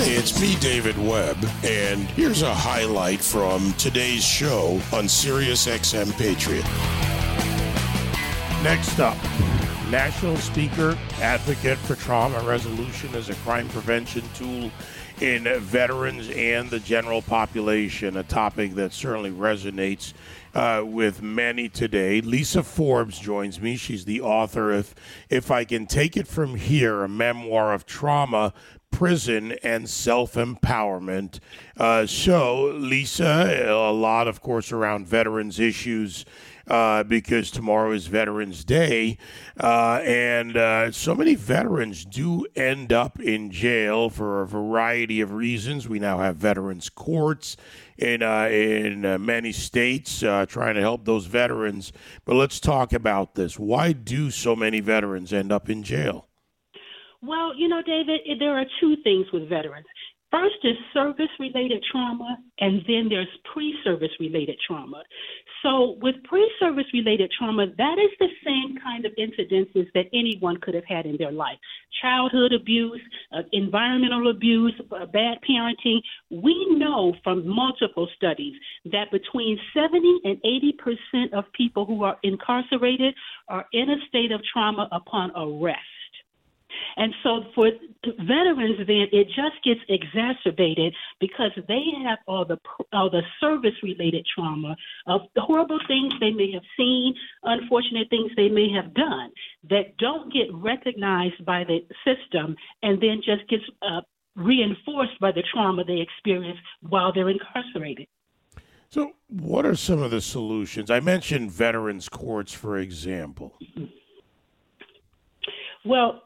It's me, David Webb, and here's a highlight from today's show on Sirius XM Patriot. Next up, national speaker, advocate for trauma resolution as a crime prevention tool in veterans and the general population, a topic that certainly resonates uh, with many today. Lisa Forbes joins me. She's the author of If I Can Take It From Here, a memoir of trauma, prison, and self empowerment. Uh, so, Lisa, a lot, of course, around veterans issues uh, because tomorrow is Veterans Day. Uh, and uh, so many veterans do end up in jail for a variety of reasons. We now have veterans courts in, uh, in uh, many states uh, trying to help those veterans. But let's talk about this. Why do so many veterans end up in jail? Well, you know, David, there are two things with veterans. First is service related trauma, and then there's pre service related trauma. So, with pre service related trauma, that is the same kind of incidences that anyone could have had in their life childhood abuse, uh, environmental abuse, uh, bad parenting. We know from multiple studies that between 70 and 80% of people who are incarcerated are in a state of trauma upon arrest. And so for veterans, then it just gets exacerbated because they have all the all the service related trauma of the horrible things they may have seen, unfortunate things they may have done that don't get recognized by the system, and then just gets uh, reinforced by the trauma they experience while they're incarcerated. So, what are some of the solutions? I mentioned veterans courts, for example. Well,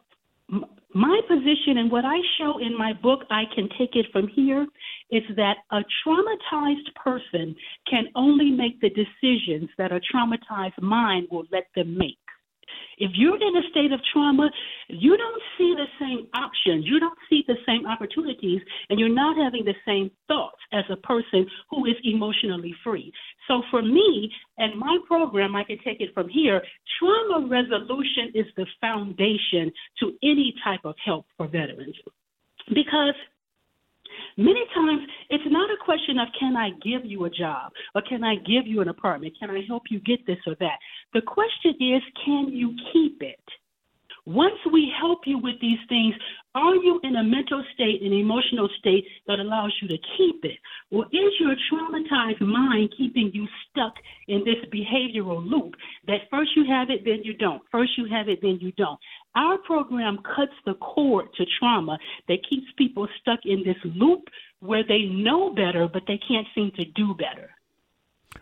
my position and what I show in my book, I Can Take It From Here, is that a traumatized person can only make the decisions that a traumatized mind will let them make. If you're in a state of trauma, you don't see the same options, you don't see the same opportunities, and you're not having the same thoughts as a person who is emotionally free. So for me and my program, I can take it from here. Trauma resolution is the foundation to any type of help for veterans. Because Many times it's not a question of can I give you a job or can I give you an apartment? Can I help you get this or that? The question is can you keep it? Once we help you with these things, are you in a mental state, an emotional state that allows you to keep it? Or is your traumatized mind keeping you stuck in this behavioral loop that first you have it, then you don't? First you have it, then you don't. Our program cuts the cord to trauma that keeps people stuck in this loop where they know better, but they can't seem to do better.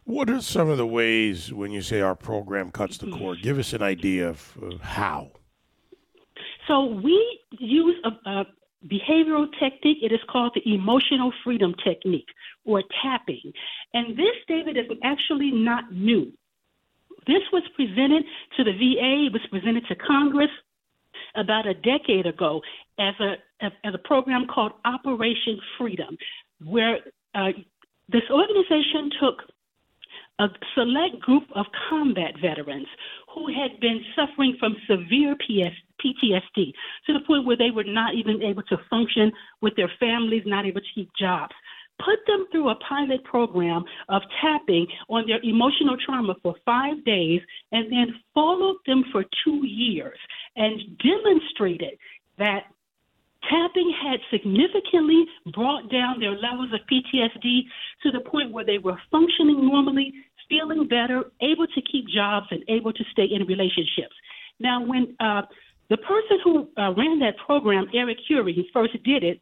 What are some of the ways when you say our program cuts the mm-hmm. cord? Give us an idea of, of how. So we use a, a behavioral technique. It is called the emotional freedom technique or tapping. And this, David, is actually not new. This was presented to the VA, it was presented to Congress about a decade ago as a, as a program called Operation Freedom, where uh, this organization took a select group of combat veterans who had been suffering from severe PTSD to the point where they were not even able to function with their families, not able to keep jobs. Put them through a pilot program of tapping on their emotional trauma for five days and then followed them for two years and demonstrated that tapping had significantly brought down their levels of PTSD to the point where they were functioning normally, feeling better, able to keep jobs, and able to stay in relationships. Now, when uh, the person who uh, ran that program, Eric Curie, he first did it,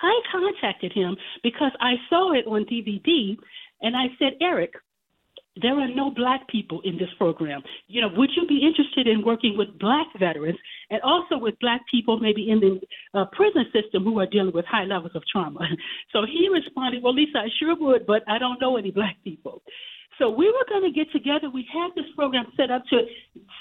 I contacted him because I saw it on DVD, and I said, Eric, there are no black people in this program. You know, would you be interested in working with black veterans and also with black people maybe in the uh, prison system who are dealing with high levels of trauma? So he responded, Well, Lisa, I sure would, but I don't know any black people. So we were going to get together. We had this program set up to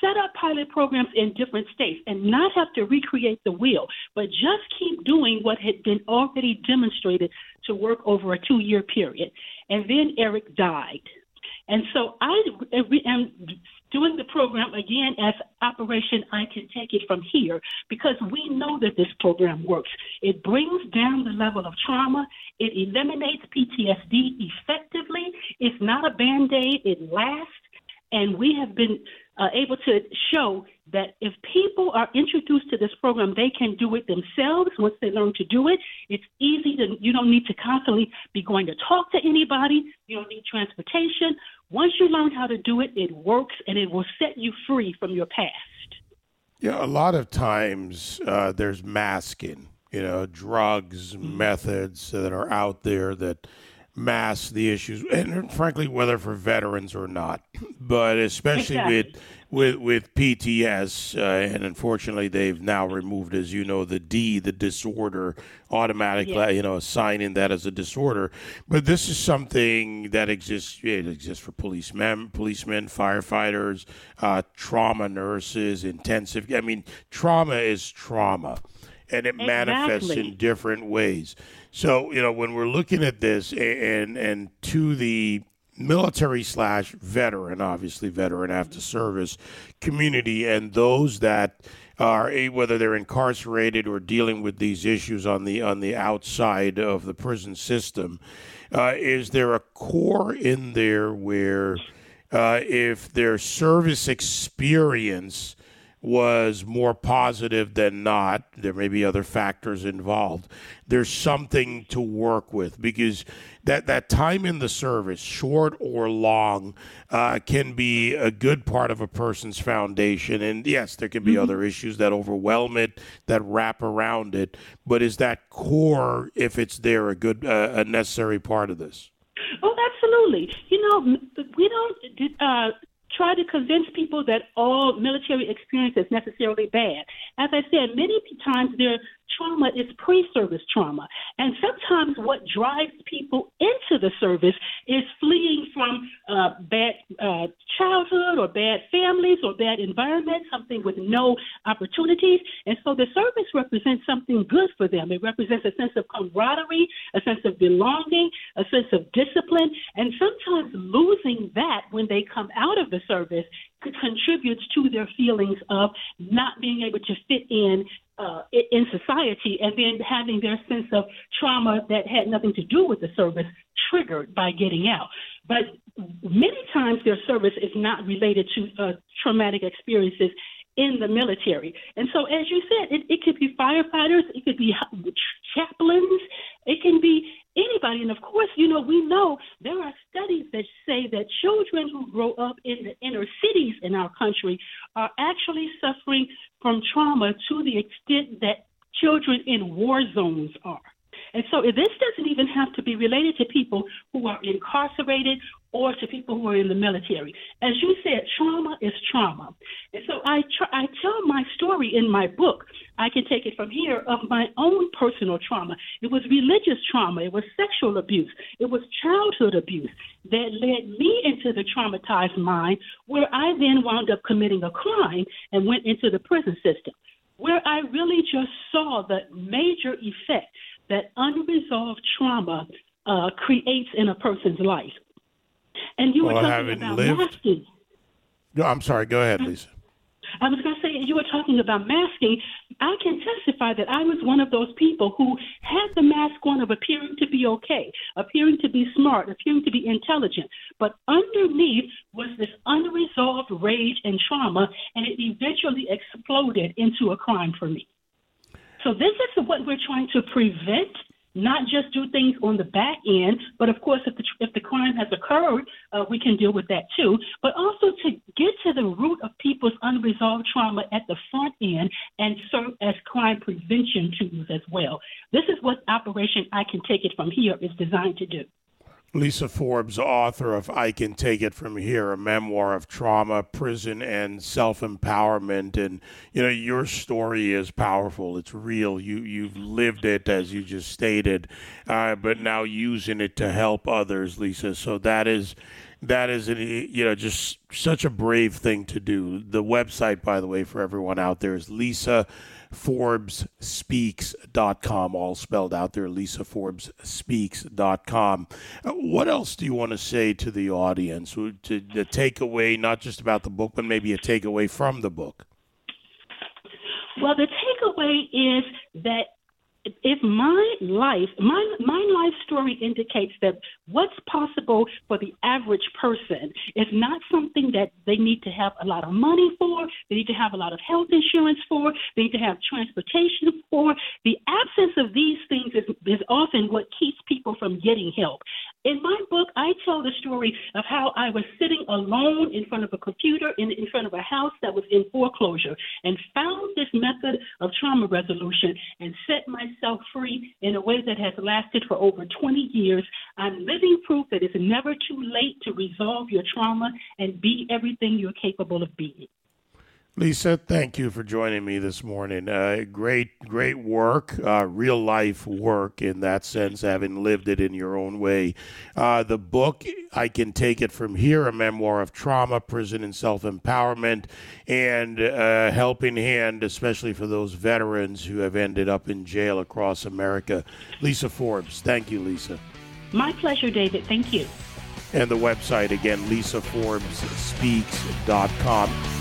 set up pilot programs in different states and not have to recreate the wheel, but just keep doing what had been already demonstrated to work over a two year period. And then Eric died. And so I am doing the program again as Operation I Can Take It From Here because we know that this program works. It brings down the level of trauma, it eliminates PTSD effectively. It's not a band aid, it lasts. And we have been uh, able to show that if people are introduced to this program, they can do it themselves once they learn to do it. It's easy to, you don't need to constantly be going to talk to anybody. You don't need transportation. Once you learn how to do it, it works and it will set you free from your past. Yeah, a lot of times uh, there's masking, you know, drugs, mm-hmm. methods that are out there that mask the issues, and frankly, whether for veterans or not, but especially exactly. with with with PTS, uh, and unfortunately, they've now removed, as you know, the D, the disorder, automatically, yes. you know, assigning that as a disorder. But this is something that exists. It exists for policemen, policemen, firefighters, uh, trauma nurses, intensive. I mean, trauma is trauma, and it exactly. manifests in different ways. So you know, when we're looking at this, and and to the military slash veteran, obviously veteran after service community, and those that are whether they're incarcerated or dealing with these issues on the on the outside of the prison system. Uh, is there a core in there where uh, if their service experience was more positive than not. There may be other factors involved. There's something to work with because that, that time in the service, short or long, uh, can be a good part of a person's foundation. And yes, there can be mm-hmm. other issues that overwhelm it, that wrap around it. But is that core, if it's there, a good, uh, a necessary part of this? Oh, absolutely. You know, we don't uh, try to convince people that all military experience is necessarily bad. As I said, many times their trauma is pre service trauma. And sometimes what drives people into the service is fleeing from uh, bad uh, childhood or bad families or bad environment, something with no opportunities. And so the service represents something good for them. It represents a sense of camaraderie, a sense of belonging, a sense of discipline. And sometimes losing that when they come out of the service contributes to their feelings of not being able to fit in uh, in society and then having their sense of trauma that had nothing to do with the service triggered by getting out. But many times their service is not related to uh, traumatic experiences in the military. And so, as you said, it, it could be firefighters, it could be chaplains, it can be anybody. And of course, you know, we know there are studies that say that children who grow up in the inner cities in our country are actually suffering from trauma to the extent that children in war zones are. And so this doesn't even have to be related to people who are incarcerated or to people who are in the military. As you said, trauma is trauma. And so I, tr- I tell my story in my book. I can take it from here of my own personal trauma. It was religious trauma. It was sexual abuse. It was childhood abuse that led me into the traumatized mind where I then wound up committing a crime and went into the prison system where I really just saw the major effect that unresolved trauma uh, creates in a person's life. And you well, were talking about lived... masking. No, I'm sorry. Go ahead, Lisa. I was going to say, you were talking about masking. I can testify that I was one of those people who had the mask on of appearing to be okay, appearing to be smart, appearing to be intelligent. But underneath was this unresolved rage and trauma, and it eventually exploded into a crime for me. So this is what we're trying to prevent not just do things on the back end, but of course, if the, if the crime has occurred, uh, we can deal with that too. But also to get to the root of people's unresolved trauma at the front end and serve as crime prevention tools as well. This is what Operation I Can Take It From Here is designed to do. Lisa Forbes, author of I Can Take It From Here, a memoir of trauma, prison, and self empowerment. And, you know, your story is powerful. It's real. You, you've lived it, as you just stated, uh, but now using it to help others, Lisa. So that is. That is, you know, just such a brave thing to do. The website, by the way, for everyone out there is Lisa LisaForbesSpeaks.com, all spelled out there, LisaForbesSpeaks.com. Uh, what else do you want to say to the audience? To, the takeaway, not just about the book, but maybe a takeaway from the book? Well, the takeaway is that if my life, my my life story indicates that what's possible for the average person is not something that they need to have a lot of money for, they need to have a lot of health insurance for, they need to have transportation for. The absence of these things is, is often what keeps people from getting help. In my book, I tell the story of how I was sitting alone in front of a computer in, in front of a house that was in foreclosure and found this method of trauma resolution and set myself free in a way that has lasted for over 20 years. I'm living proof that it's never too late to resolve your trauma and be everything you're capable of being. Lisa, thank you for joining me this morning. Uh, great, great work, uh, real life work in that sense, having lived it in your own way. Uh, the book, I can take it from here a memoir of trauma, prison, and self empowerment, and a helping hand, especially for those veterans who have ended up in jail across America. Lisa Forbes, thank you, Lisa. My pleasure, David. Thank you. And the website again, lisaforbesspeaks.com.